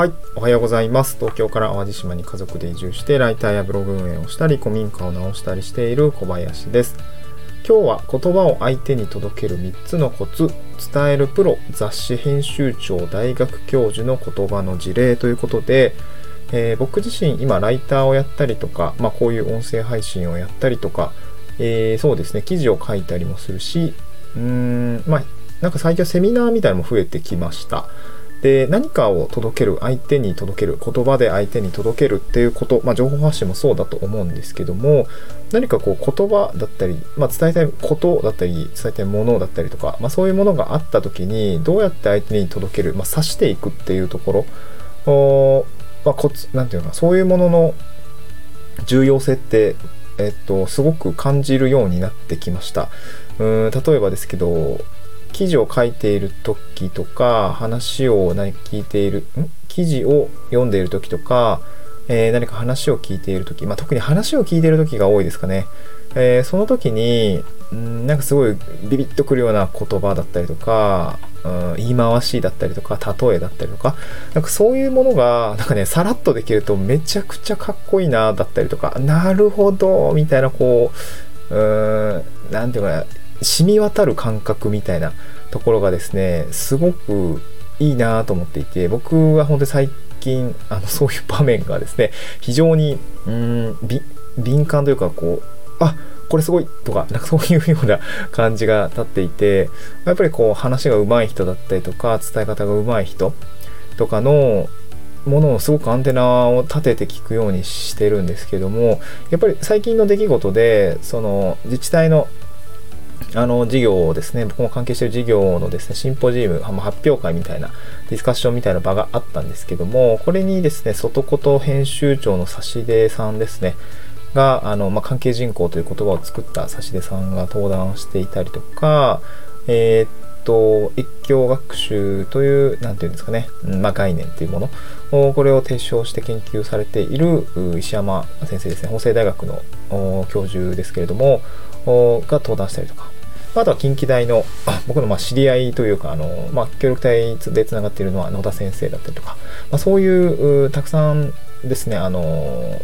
はい、おはようございます。東京から淡路島に家族で移住して、ライターやブログ運営をしたり、古民家を直したりしている小林です。今日は言葉を相手に届ける3つのコツ、伝えるプロ、雑誌編集長、大学教授の言葉の事例ということで、えー、僕自身今ライターをやったりとか、まあ、こういう音声配信をやったりとか、えー、そうですね、記事を書いたりもするし、うーん、まあ、なんか最近はセミナーみたいなのも増えてきました。で、何かを届ける、相手に届ける、言葉で相手に届けるっていうこと、まあ、情報発信もそうだと思うんですけども、何かこう言葉だったり、まあ、伝えたいことだったり、伝えたいものだったりとか、まあ、そういうものがあった時に、どうやって相手に届ける、まあ、指していくっていうところ、おまあ、コツ、なんていうのか、そういうものの重要性って、えっと、すごく感じるようになってきました。うん例えばですけど、記事を書いている時とか、話を何か聞いている、ん？記事を読んでいる時とか、えー、何か話を聞いている時、まあ、特に話を聞いている時が多いですかね。えー、その時に、んなんかすごいビビッとくるような言葉だったりとか、うん、言い回しだったりとか、例えだったりとか、なんかそういうものが、なんかね、さらっとできるとめちゃくちゃかっこいいな、だったりとか、なるほど、みたいな、こう、うーん、なんていうかな、染み渡る感覚みたいなところがですね、すごくいいなと思っていて、僕は本当に最近、あの、そういう場面がですね、非常に、うん、敏感というか、こう、あこれすごいとか、なんかそういうような感じが立っていて、やっぱりこう話が上手い人だったりとか、伝え方が上手い人とかのものをすごくアンテナを立てて聞くようにしてるんですけども、やっぱり最近の出来事で、その自治体のあの事業をですね、僕も関係している事業のですね、シンポジウム、発表会みたいな、ディスカッションみたいな場があったんですけども、これにですね、外こと編集長の差出さんですね、が、あの、まあ、関係人口という言葉を作った差し出さんが登壇していたりとか、えー、っと、一教学習という、なんていうんですかね、まあ、概念というもの、これを提唱して研究されている石山先生ですね、法政大学の教授ですけれども、が登壇したりとか、あとは近畿大のあ僕のま知り合いというか、あのまあ、協力隊でつながっているのは野田先生だったりとか、まあ、そういうたくさんですね、あの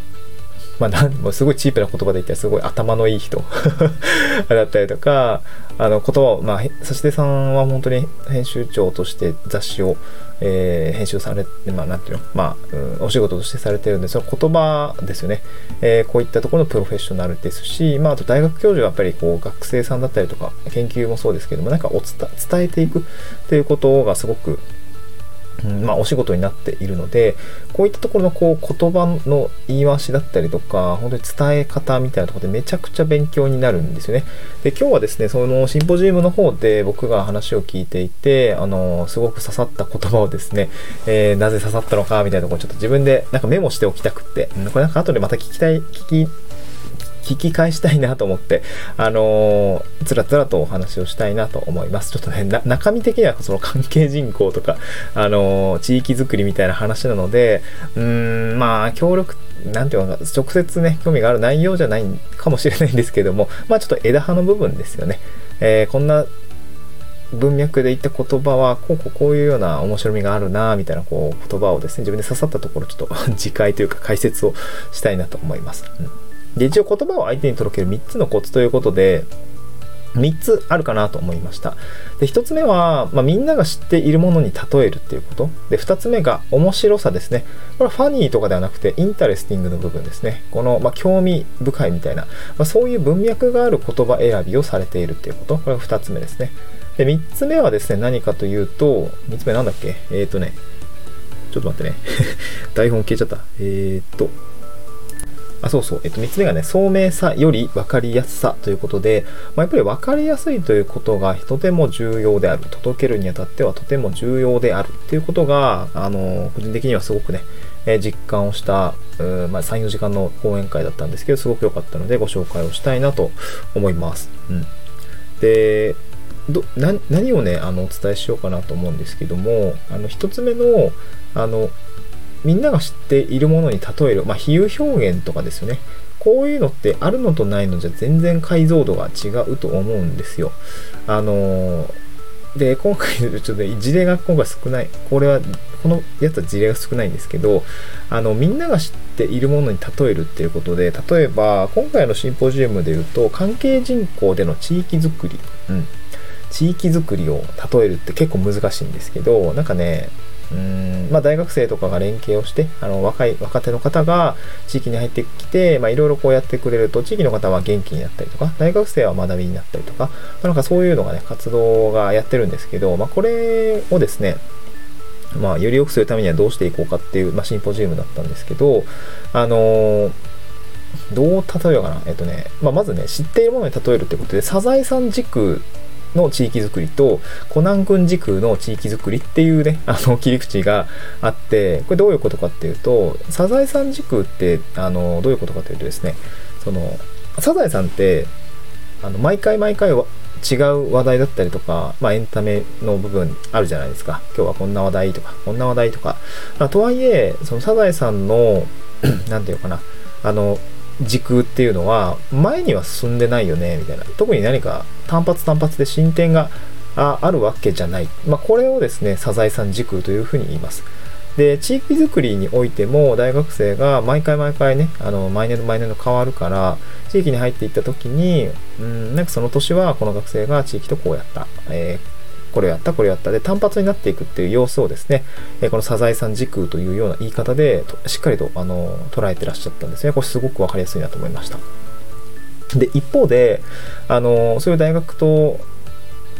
まあ、なんもすごいチープな言葉で言ったらすごい頭のいい人 だったりとか、あの言葉を、まあ、指し手さんは本当に編集長として雑誌を、えー、編集されて、まあ、なんていうの、まあ、うん、お仕事としてされてるんで、その言葉ですよね。えー、こういったところのプロフェッショナルですし、まあ、あと大学教授はやっぱりこう学生さんだったりとか、研究もそうですけども、なんかお伝えていくっていうことがすごくまあ、お仕事になっているので、こういったところのこう言葉の言い回しだったりとか、本当に伝え方みたいなところでめちゃくちゃ勉強になるんですよね。で、今日はですね、そのシンポジウムの方で僕が話を聞いていて、あの、すごく刺さった言葉をですね、えー、なぜ刺さったのかみたいなところをちょっと自分でなんかメモしておきたくって、これなんか後でまた聞きたい、聞き聞き返したいなと思って、あのー、つらつらとお話をしたいなと思います。ちょっとね、中身的にはその関係人口とか、あのー、地域づくりみたいな話なので、うん、まあ、協力、なんていうのか、直接ね、興味がある内容じゃないかもしれないんですけども、まあ、ちょっと枝葉の部分ですよね。えー、こんな文脈で言った言葉は、こうこうこういうような面白みがあるなみたいなこう言葉をですね、自分で刺さったところ、ちょっと 次回というか解説をしたいなと思います。うんで、一応言葉を相手に届ける3つのコツということで、3つあるかなと思いました。で、1つ目は、まあ、みんなが知っているものに例えるっていうこと。で、2つ目が面白さですね。これは funny とかではなくて、 interesting の部分ですね。この、まあ、興味深いみたいな、まあ、そういう文脈がある言葉選びをされているっていうこと。これが2つ目ですね。で、3つ目はですね、何かというと、3つ目なんだっけ？えっ、ー、とね、ちょっと待ってね。台本消えちゃった。えっ、ー、と、あ、そうそう。えっと、3つ目がね、聡明さより分かりやすさということで、まあ、やっぱり分かりやすいということがとても重要である。届けるにあたってはとても重要であるっていうことが、あの、個人的にはすごくね、え実感をした、まあ、3、4時間の講演会だったんですけど、すごく良かったのでご紹介をしたいなと思います。うん。で、ど何をね、あの、お伝えしようかなと思うんですけども、あの、1つ目の、あの、みんなが知っているものに例える、まあ、比喩表現とかですよね。こういうのってあるのとないのじゃ全然解像度が違うと思うんですよ。あので、今回、ちょっと事例が今回少ない。これは、このやつは事例が少ないんですけど、あの、みんなが知っているものに例えるっていうことで、例えば、今回のシンポジウムで言うと、関係人口での地域づくり。うん。地域づくりを例えるって結構難しいんですけど、なんかね、うんまあ、大学生とかが連携をして、あの若い、若手の方が地域に入ってきて、いろいろこうやってくれると、地域の方は元気になったりとか、大学生は学びになったりとか、なんかそういうのがね、活動がやってるんですけど、まあ、これをですね、まあ、より良くするためにはどうしていこうかっていう、まあ、シンポジウムだったんですけど、あのー、どう例えようかな。えっとね、まあ、まずね、知っているものに例えるってことで、サザエさん軸の地域づくりとコナン君時空の地域づくりっていうね あの切り口があってこれどういうことかっていうとサザエさん時空ってあのどういうことかというとですねそのサザエさんってあの毎回毎回は違う話題だったりとか、まあ、エンタメの部分あるじゃないですか。今日はこんな話題とか、こんな話題とか。まあ、とはいえ、そのサザエさんの、なんていうかな、あの、時空っていうのは前には進んでないよねみたいな。特に何か単発単発で進展があるわけじゃない、まあ、これをですねサザエさん時空というふうに言います。で地域づくりにおいても大学生が毎回毎回ねあの毎年の毎年の変わるから地域に入っていった時にうんなんかその年はこの学生が地域とこうやった、えーこれやった、これやった。で、単発になっていくっていう様子をですね、えこのサザエさん時空というような言い方で、しっかりと、あの、捉えてらっしゃったんですね。これすごく分かりやすいなと思いました。で、一方で、あの、そういう大学と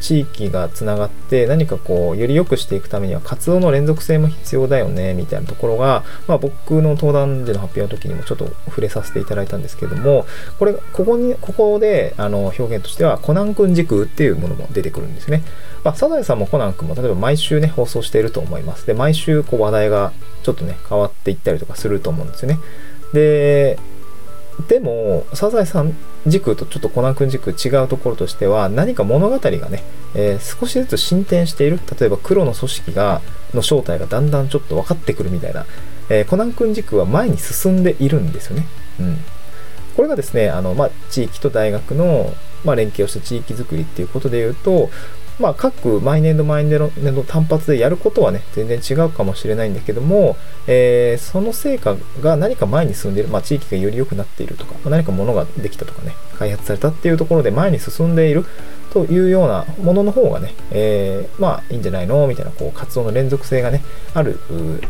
地域がつながって何かこうより良くしていくためには活動の連続性も必要だよねみたいなところが、まあ、僕の登壇での発表の時にもちょっと触れさせていただいたんですけどもこれここにここであの表現としてはコナン君時空っていうものも出てくるんですね、まあ、サザエさんもコナン君も例えば毎週ね放送していると思います。で毎週こう話題がちょっとね変わっていったりとかすると思うんですよね。ででも、サザエさん軸とちょっとコナン君軸違うところとしては、何か物語がね、えー、少しずつ進展している。例えば黒の組織が、の正体がだんだんちょっと分かってくるみたいな、えー、コナン君軸は前に進んでいるんですよね。うん。これがですね、あの、まあ、地域と大学の、まあ、連携をした地域づくりっていうことで言うと、まあ、各毎年度毎年度単発でやることはね、全然違うかもしれないんだけども、えー、その成果が何か前に進んでいる、まあ、地域がより良くなっているとか、何か物ができたとかね、開発されたっていうところで前に進んでいるというようなものの方がね、えー、まあいいんじゃないのみたいな、こう、活動の連続性がね、ある、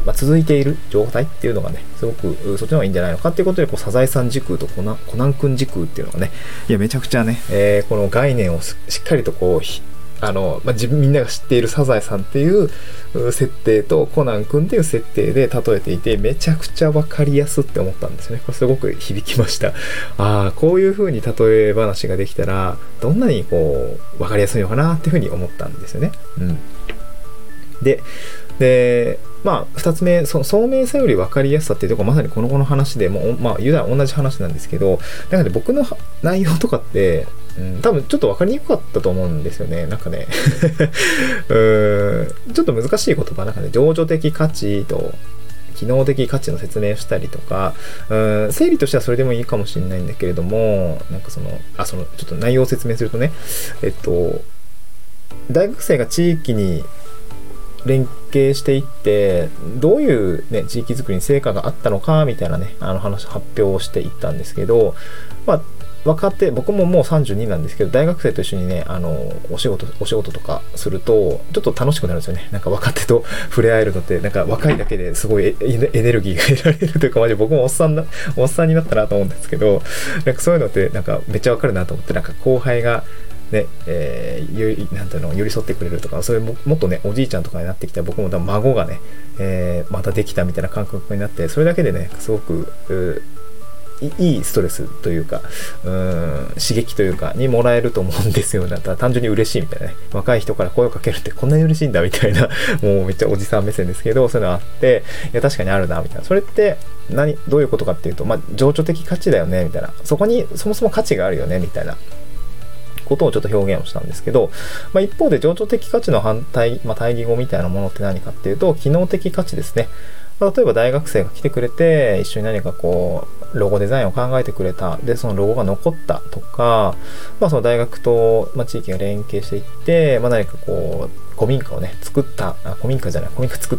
まあ、続いている状態っていうのがね、すごくそっちの方がいいんじゃないのかっていうことで、こう、サザエさん時空とコナコナン君時空っていうのがね、いや、めちゃくちゃね、えー、この概念をしっかりとこう、あの、まあ、自分みんなが知っているサザエさんっていう設定とコナン君っていう設定で例えていてめちゃくちゃ分かりやすって思ったんですね。これすごく響きました。ああ、こういう風に例え話ができたらどんなにこう分かりやすいのかなっていう風に思ったんですよね。うん。で、で、まあ、二つ目、その、聡明さより分かりやすさっていうとこ、まさにこの子の話でも、まあ、言うなら同じ話なんですけど、なので僕の内容とかって、うん、多分ちょっと分かりにくかったと思うんですよね。なんかね。うーん、ちょっと難しい言葉、なんかね、情緒的価値と、機能的価値の説明をしたりとか、うーん、整理としてはそれでもいいかもしれないんだけれども、なんかその、あ、その、ちょっと内容を説明するとね、えっと、大学生が地域に連携していってどういう、ね、地域づくりに成果があったのかみたいなねあの話発表をしていったんですけど、まあ、若手僕ももう32なんですけど大学生と一緒にねあのお仕事お仕事とかするとちょっと楽しくなるんですよね。なんか若手と 触れ合えるのってなんか若いだけですごいエネルギーが得られるというかマジ僕もおっさんだおっさんになったなと思うんですけどなんかそういうのってなんかめっちゃわかるなと思ってなんか後輩がね、えー、なんていうの、寄り添ってくれるとか、それももっとね、おじいちゃんとかになってきた、僕も孫がね、えー、またできたみたいな感覚になって、それだけでね、すごく、いいストレスというか、うん、刺激というか、にもらえると思うんですよ。だったら単純に嬉しいみたいなね。若い人から声をかけるってこんなに嬉しいんだみたいな、もうめっちゃおじさん目線ですけど、そういうのあって、いや、確かにあるな、みたいな。それって、何、どういうことかっていうと、まあ、情緒的価値だよね、みたいな。そこにそもそも価値があるよね、みたいな。ことをちょっと表現をしたんですけど、まあ、一方で情緒的価値の反対、まあ、対義語みたいなものって何かっていうと、機能的価値ですね。例えば大学生が来てくれて、一緒に何かこう、ロゴデザインを考えてくれた。で、そのロゴが残ったとか、まあその大学と、まあ、地域が連携していって、まあ何かこう、古民家をね、作った、あ古民家じゃない、古民家作っ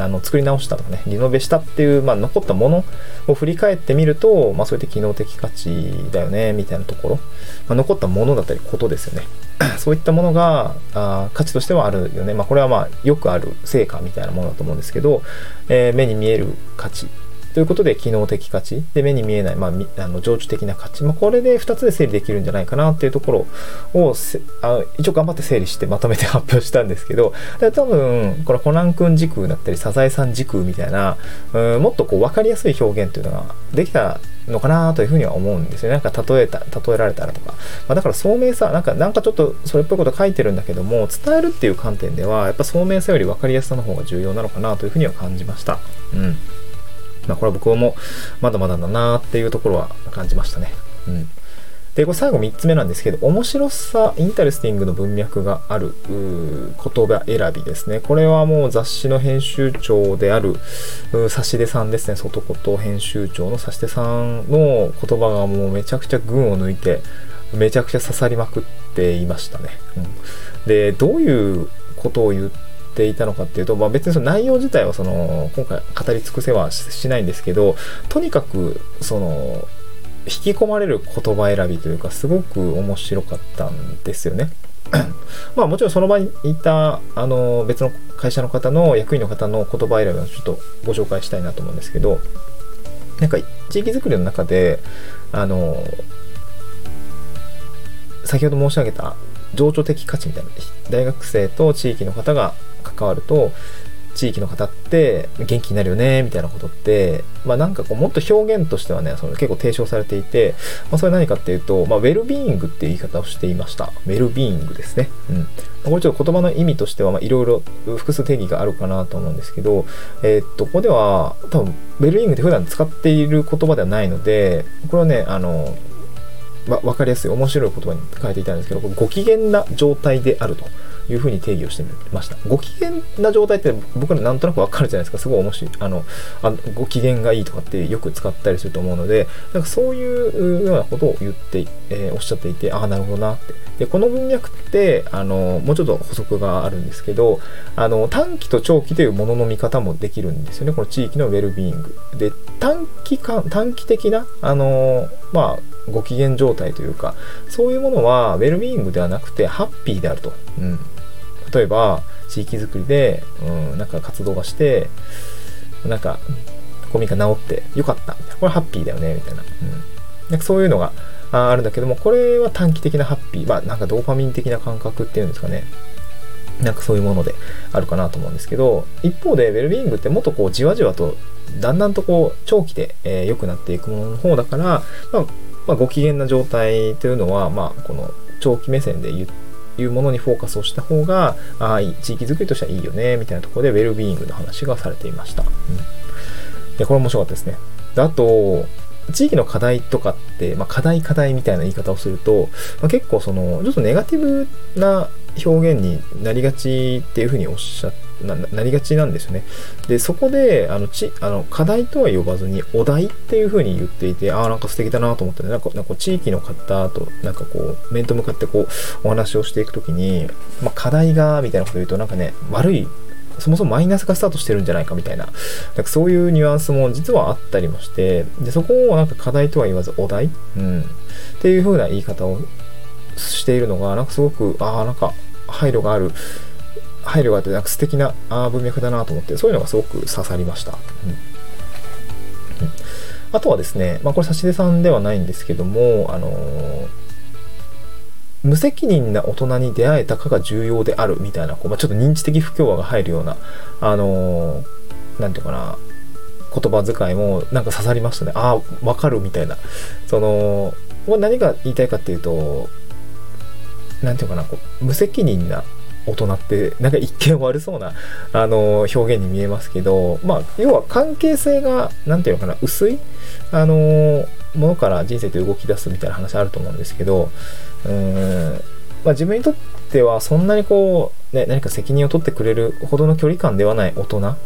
あの作り直したとかね、リノベしたっていう、まあ、残ったものを振り返ってみると、まあ、そうやって機能的価値だよね、みたいなところ、まあ、残ったものだったりことですよね。そういったものがあ価値としてはあるよね。まあ、これはまあよくある成果みたいなものだと思うんですけど、えー、目に見える価値ということで、機能的価値。で、目に見えない、まあ、あの情緒的な価値。まあ、これで2つで整理できるんじゃないかなっていうところをあ一応頑張って整理してまとめて 発表したんですけど、で多分、これコナン君時空だったり、サザエさん時空みたいな、うんもっとこう分かりやすい表現というのができたのかなというふうには思うんですよね。なんか例えた、例えられたらとか。まあ、だから聡明さ、なんか、なんかちょっとそれっぽいこと書いてるんだけども、伝えるっていう観点では、やっぱ聡明さより分かりやすさの方が重要なのかなというふうには感じました。うん。まあ、これは僕もまだまだだなっていうところは感じましたね。うん。で、これ最後3つ目なんですけど、面白さ、 interesting の文脈がある言葉選びですね。これはもう雑誌の編集長である指出さんですね。外こと編集長の指出さんの言葉がもうめちゃくちゃ群を抜いて、めちゃくちゃ刺さりまくっていましたね。うん、で、どういうことを言ってていたのかっていうと、まあ、別にその内容自体はその今回語り尽くせはしないんですけどとにかくその引き込まれる言葉選びというかすごく面白かったんですよね。まあもちろんその場にいたあの別の会社の方の役員の方の言葉選びをちょっとご紹介したいなと思うんですけどなんか地域づくりの中であの先ほど申し上げた情緒的価値みたいな大学生と地域の方が関わると地域の方って元気になるよねみたいなことってまあなんかこうもっと表現としてはねその結構提唱されていて、まあ、それ何かっていうと、まあ、ウェルビーイングっていう言い方をしていました。ウェルビーイングですね。うん。これちょっと言葉の意味としてはいろいろ複数定義があるかなと思うんですけど、えー、っとここでは多分ウェルビーイングって普段使っている言葉ではないのでこれはねあのま、分かりやすい面白い言葉に変えていたんですけどご機嫌な状態であると。いうふうに定義をしてみました。ご機嫌な状態って僕らなんとなくわかるじゃないですか。すごい面白い。あの、あご機嫌がいいとかってよく使ったりすると思うので、なんかそういうようなことを言って、えー、おっしゃっていて、ああ、なるほどなって。で、この文脈って、あの、もうちょっと補足があるんですけど、あの、短期と長期というものの見方もできるんですよね。この地域のウェルビーイング。で、短期間、短期的な、あの、まあ、ご機嫌状態というか、そういうものはウェルビーイングではなくてハッピーであると。うん。例えば地域づくりで、うん、なんか活動がしてなんかゴミが治ってよかったみたいな。これハッピーだよねみたいな,、うん、なんかそういうのがあるんだけどもこれは短期的なハッピー。まあなんかドーパミン的な感覚っていうんですかね。なんかそういうものであるかなと思うんですけど一方でウェルビーイングってもっとこうじわじわとだんだんとこう長期で良、えー、くなっていくものの方だから、まあ、まあ、ご機嫌な状態というのは、まあ、この長期目線で言っていうものにフォーカスをした方が、ああ、地域づくりとしてはいいよね、みたいなところで、ウェルビーイングの話がされていました。うん。いや、これ面白かったですね。で、あと、地域の課題とかって、まあ、課題課題みたいな言い方をすると、まあ、結構その、ちょっとネガティブな表現になりがちっていうふうにおっしゃななりがちなんですよね。で、そこで、あの、ち、あの、課題とは呼ばずに、お題っていうふうに言っていて、ああ、なんか素敵だなと思ってね、なんか、なんか地域の方と、なんかこう、面と向かってこう、お話をしていくときに、まあ、課題が、みたいなこと言うと、なんかね、悪いそもそもマイナスがスタートしてるんじゃないかみたいな、なんかそういうニュアンスも実はあったりもして、で、そこをなんか課題とは言わずお題？うん。っていう風な言い方をしているのが、なんかすごく、ああ、なんか配慮がある、配慮があってなんか素敵なあ文脈だなと思って、そういうのがすごく刺さりました。うんうんあとはですね、まあ、これ差し出さんではないんですけども、あのー、無責任な大人に出会えたかが重要であるみたいな、こうまあ、ちょっと認知的不協和が入るような、あのー、なんていうかな、言葉遣いもなんか刺さりましたね。ああ、わかるみたいな。その、何が言いたいかっていうと、なんていうかな、こう無責任な大人ってなんか一見悪そうなあの表現に見えますけど、まあ、要は関係性が何て言うのかな薄いあのものから人生って動き出すみたいな話あると思うんですけどうーん、まあ、自分にとってはそんなにこう、ね、何か責任を取ってくれるほどの距離感ではない大人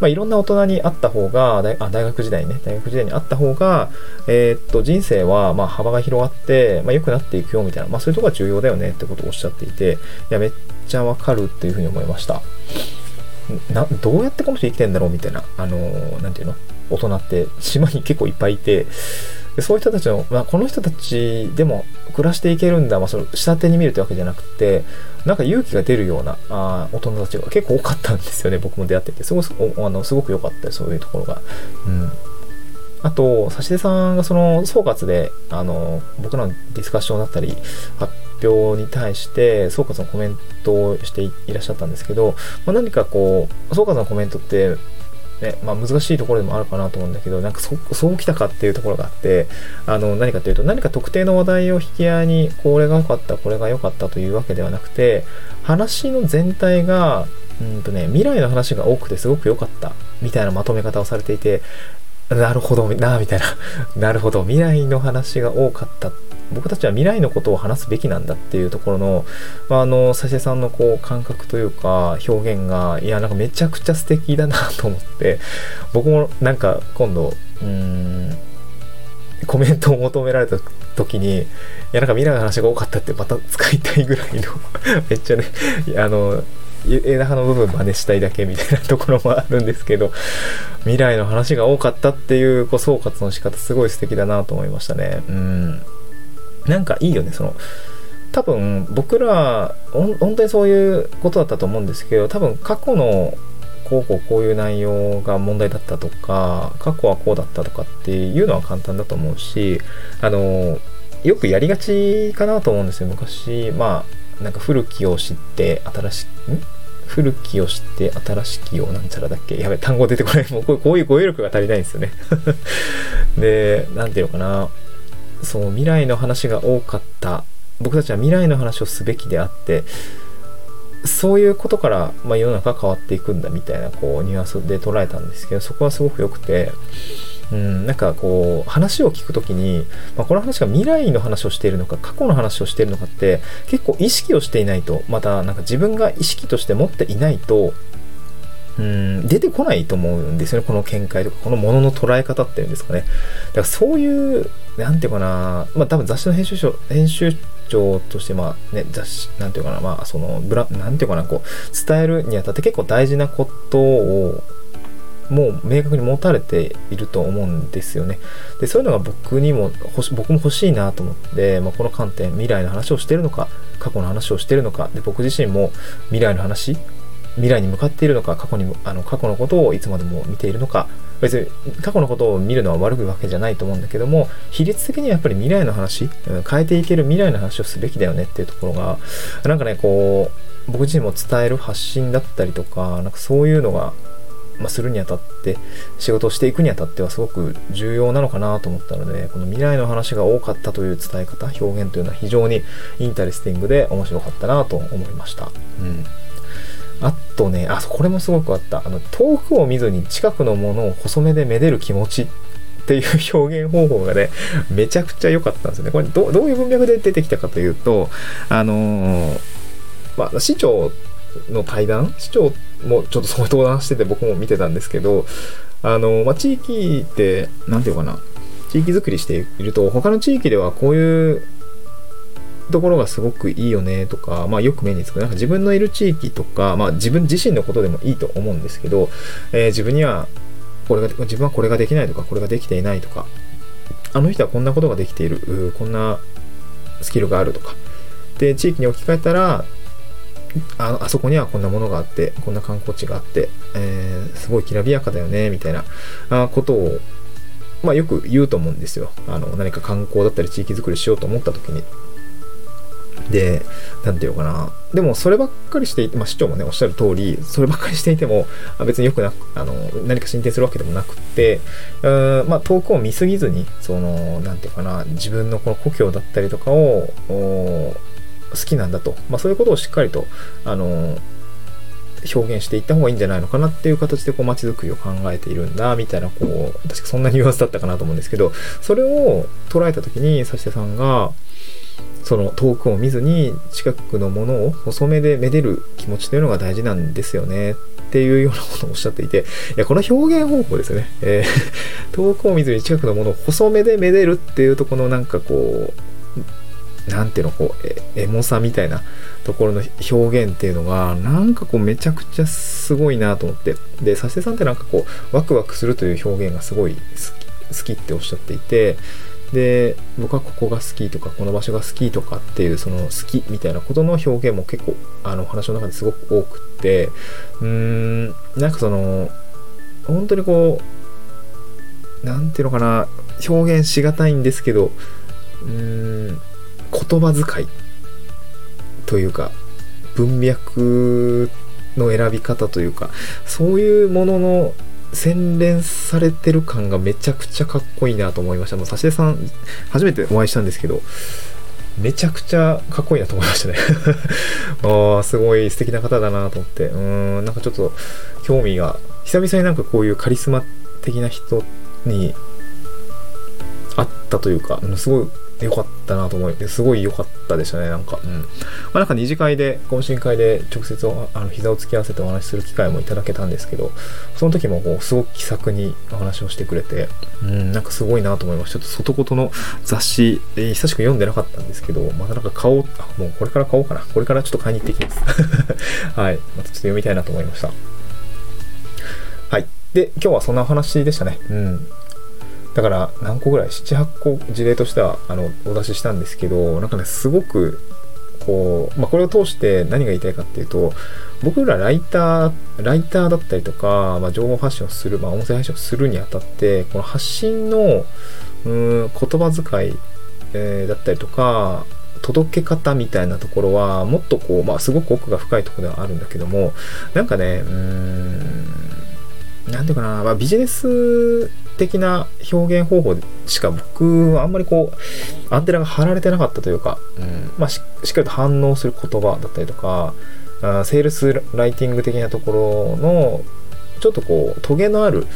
まあ、いろんな大人に会った方が大あ大学時代ね。大学時代に会った方が、えー、っと人生はま幅が広がって、まあ、良くなっていくよみたいな、まあ、そういうとこが重要だよねってことをおっしゃっていていやめっちゃわかるっていうふうに思いました。などうやってこの人生きてんだろうみたいなあのなんていうの？大人って島に結構いっぱいいてでそういう人たちの、まあ、この人たちでも暮らしていけるんだ、まあ、その下手に見るってわけじゃなくてなんか勇気が出るようなあ大人たちが結構多かったんですよね僕も出会っててすごくあのすごく良かったそういうところが。うんあと、指出さんがその総括で、あの、僕らのディスカッションだったり、発表に対して、総括のコメントをしていらっしゃったんですけど、まあ、何かこう、総括のコメントって、ね、まあ、難しいところでもあるかなと思うんだけど、なんかそ、そうきたかっていうところがあって、あの、何かというと、何か特定の話題を引き合いに、これが良かった、これが良かったというわけではなくて、話の全体が、うんとね、未来の話が多くてすごく良かった、みたいなまとめ方をされていて、なるほどな、みたいな。なるほど。未来の話が多かった僕たちは未来のことを話すべきなんだっていうところの、まあ、あの、佐世さんのこう感覚というか表現が、いや、なんかめちゃくちゃ素敵だなと思って、僕もなんか今度、うん、コメントを求められた時に、いや、なんか未来の話が多かったってまた使いたいぐらいの めっちゃね、あの、枝葉の部分真似したいだけみたいなところもあるんですけど、未来の話が多かったっていうこう総括の仕方すごい素敵だなと思いましたね。うん。なんかいいよね、その、多分僕ら、本当にそういうことだったと思うんですけど、多分過去のこうこうこういう内容が問題だったとか、過去はこうだったとかっていうのは簡単だと思うし、あの、よくやりがちかなと思うんですよ、昔。まあ、なんか古きを知って新しい、ん？古きを知って新しきをなんちゃらだっけ？やべ、単語出てこない。もうこういう語彙力が足りないんですよね で、なんていうのかな。そう未来の話が多かった。僕たちは未来の話をすべきであってそういうことから、まあ、世の中変わっていくんだみたいなこうニュアンスで捉えたんですけどそこはすごく良くてうん、なんかこう話を聞くときに、まあ、この話が未来の話をしているのか過去の話をしているのかって結構意識をしていないとまたなんか自分が意識として持っていないとうん出てこないと思うんですよねこの見解とかこのものの捉え方っていうんですかねだからそういうなんていうかなまあ多分雑誌の編集長編集長としてまあね雑誌なんていうかなまあそのブラなんていうかなこう伝えるにあたって結構大事なことをもう明確に持たれていると思うんですよね。で、そういうのが僕にも、僕も欲しいなと思って、まあ、この観点、未来の話をしてるのか、過去の話をしてるのか、で、僕自身も未来の話未来に向かっているのか過去にあの過去のことをいつまでも見ているのか別に過去のことを見るのは悪いわけじゃないと思うんだけども比率的にはやっぱり未来の話変えていける未来の話をすべきだよねっていうところがなんかねこう僕自身も伝える発信だったりとかなんかそういうのがまあ、するにあたって仕事をしていくにあたってはすごく重要なのかなと思ったのでこの未来の話が多かったという伝え方表現というのは非常に interesting で面白かったなと思いました。うんあとね、あ、これもすごくあった。あの、遠くを見ずに近くのものを細めでめでる気持ちっていう表現方法がね、めちゃくちゃ良かったんですよね。これど、どういう文脈で出てきたかというと、あのー、まあ、市長の対談？市長もちょっとその登壇してて僕も見てたんですけど、あのー、まあ、地域って、なんていうかな、地域づくりしていると、他の地域ではこういうところがすごくいいよねとか、まあよく目につく。なんか自分のいる地域とか、まあ自分自身のことでもいいと思うんですけど、えー、自分には、これが、自分はこれができないとか、これができていないとか、あの人はこんなことができている、こんなスキルがあるとか。で、地域に置き換えたら、ああそこにはこんなものがあって、こんな観光地があって、えー、すごいきらびやかだよね、みたいなことを、まあよく言うと思うんですよ。あの、何か観光だったり地域づくりしようと思った時に。で、なんていうのかな。でも、そればっかりしていて、まあ、市長もね、おっしゃる通り、そればっかりしていても、別によくなく、あの、何か進展するわけでもなくって、うん、まあ、遠くを見すぎずに、その、なんていうかな、自分のこの故郷だったりとかを、好きなんだと。まあ、そういうことをしっかりと、あの、表現していった方がいいんじゃないのかなっていう形でこう街づくりを考えているんだみたいなこう確かそんなニュアンスだったかなと思うんですけどそれを捉えた時に指し手さんがその遠くを見ずに近くのものを細めでめでる気持ちというのが大事なんですよねっていうようなことをおっしゃっていて、いや、この表現方法ですよね。えー、遠くを見ずに近くのものを細めでめでるっていうとこのなんかこう、なんていうの、こう、えエモさみたいなところの表現っていうのが、なんかこうめちゃくちゃすごいなと思って。で、佐世さんってなんかこう、ワクワクするという表現がすごい好きっておっしゃっていて、で僕はここが好きとかこの場所が好きとかっていうその好きみたいなことの表現も結構あの話の中ですごく多くってうーんなんかその本当にこう何ていうのかな表現しがたいんですけどうーん言葉遣いというか文脈の選び方というかそういうものの洗練されてる感がめちゃくちゃかっこいいなと思いました。もう、指出さん、初めてお会いしたんですけど、めちゃくちゃかっこいいなと思いましたね ああ、すごい素敵な方だなと思って。うん、なんかちょっと興味が、久々になんかこういうカリスマ的な人にあったというか、すごい良かったなと思い、すごい良かったでしたね、なんか。うん。まあ、なんか二次会で、懇親会で直接あの膝を突き合わせてお話しする機会もいただけたんですけど、その時もこう、すごく気さくにお話をしてくれて、うん、なんかすごいなと思いました。ちょっと外言の雑誌、えー、久しく読んでなかったんですけど、またなんか買おう、あ、もうこれから買おうかな。これからちょっと買いに行ってきます。はい。またちょっと読みたいなと思いました。はい。で、今日はそんなお話でしたね。うん。だから何個ぐらい78個事例としてはあのお出ししたんですけどなんかねすごくこう、まあ、これを通して何が言いたいかっていうと僕らライターライターだったりとか、まあ、情報発信をする、まあ、音声配信をするにあたってこの発信のうん言葉遣い、えー、だったりとか届け方みたいなところはもっとこう、まあ、すごく奥が深いとこではあるんだけどもなんかねうーんなんていうかな、まあ、ビジネス的な表現方法しか僕はあんまりこうアンテナが張られてなかったというか、うん。まあ、しっかりと反応する言葉だったりとかあセールスライティング的なところのちょっとこうトゲのある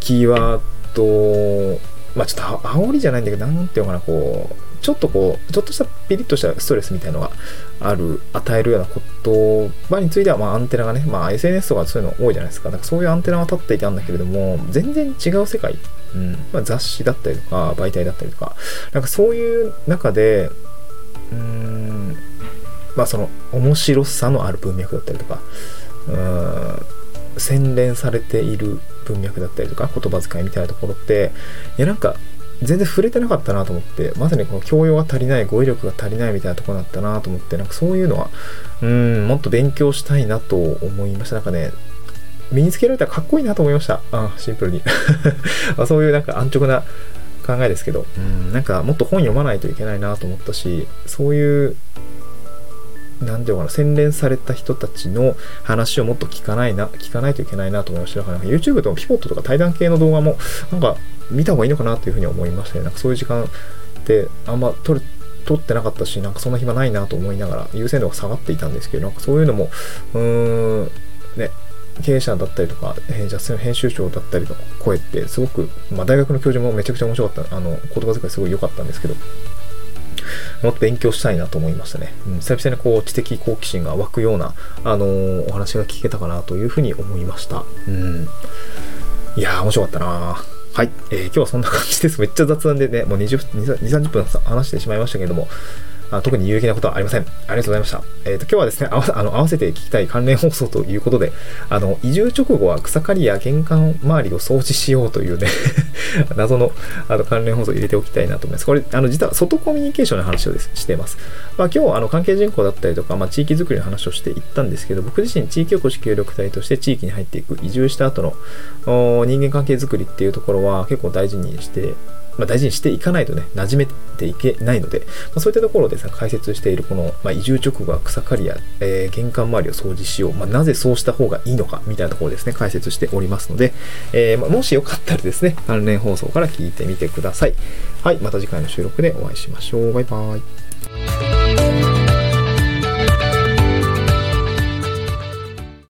キーワードまあちょっと煽りじゃないんだけどなんていうのかなこうちょっとこう、ちょっとしたピリッとしたストレスみたいなのがある、与えるような言葉については、まあアンテナがね、まあ SNS とかそういうの多いじゃないですか。だかそういうアンテナが立っていたんだけれども、全然違う世界、うん、まあ、雑誌だったりとか、媒体だったりとか、なんかそういう中で、うーん、まあその面白さのある文脈だったりとか、うーん、洗練されている文脈だったりとか、言葉遣いみたいなところって、いやなんか、全然触れてなかったなと思ってまさにこの教養が足りない語彙力が足りないみたいなとこだったなと思ってなんかそういうのはうんもっと勉強したいなと思いました。なんかね身につけられたらかっこいいなと思いました。あシンプルに。そういうなんか安直な考えですけどうんなんかもっと本読まないといけないなと思ったしそういうなんていうかな、洗練された人たちの話をもっと聞かないな、聞かないといけないなと思いました。だか YouTube でもピポットとか対談系の動画も、なんか見た方がいいのかなというふうに思いましたね。なんかそういう時間ってあんま撮る、撮ってなかったし、なんかそんな暇ないなと思いながら、優先度が下がっていたんですけど、なんかそういうのも、うーん、ね、経営者だったりとか、雑誌の編集長だったりの声って、すごく、まあ大学の教授もめちゃくちゃ面白かった、あの、言葉遣いすごい良かったんですけど、もっと勉強したいなと思いましたね。うん、久々にこう知的好奇心が湧くような、あのー、お話が聞けたかなというふうに思いました。うん。いやー、面白かったなはい、えー、今日はそんな感じです。めっちゃ雑談でね、もう20、20 30分話してしまいましたけれども、あ特に有益なことはありません。ありがとうございました。えっ、ー、と、今日はですね、あわ あの合わせて聞きたい関連放送ということで、あの、移住直後は草刈りや玄関周りを掃除しようというね 謎のあの関連放送を入れておきたいなと思います。これ、あの、実は外コミュニケーションの話をですしています。まあ、今日、あの、関係人口だったりとか、まあ、地域づくりの話をしていったんですけど、僕自身地域おこし協力隊として地域に入っていく、移住した後の人間関係づくりっていうところは結構大事にしてまあ、大事にしていかないとね、馴染めていけないので、まあ、そういったところでさ、解説しているこの、まあ、移住直後は草刈りや、えー、玄関周りを掃除しよう、ま、なぜそうした方がいいのか、みたいなところですね、解説しておりますので、えー、ま、もしよかったらですね、関連放送から聞いてみてください。はい、また次回の収録でお会いしましょう。バイバーイ。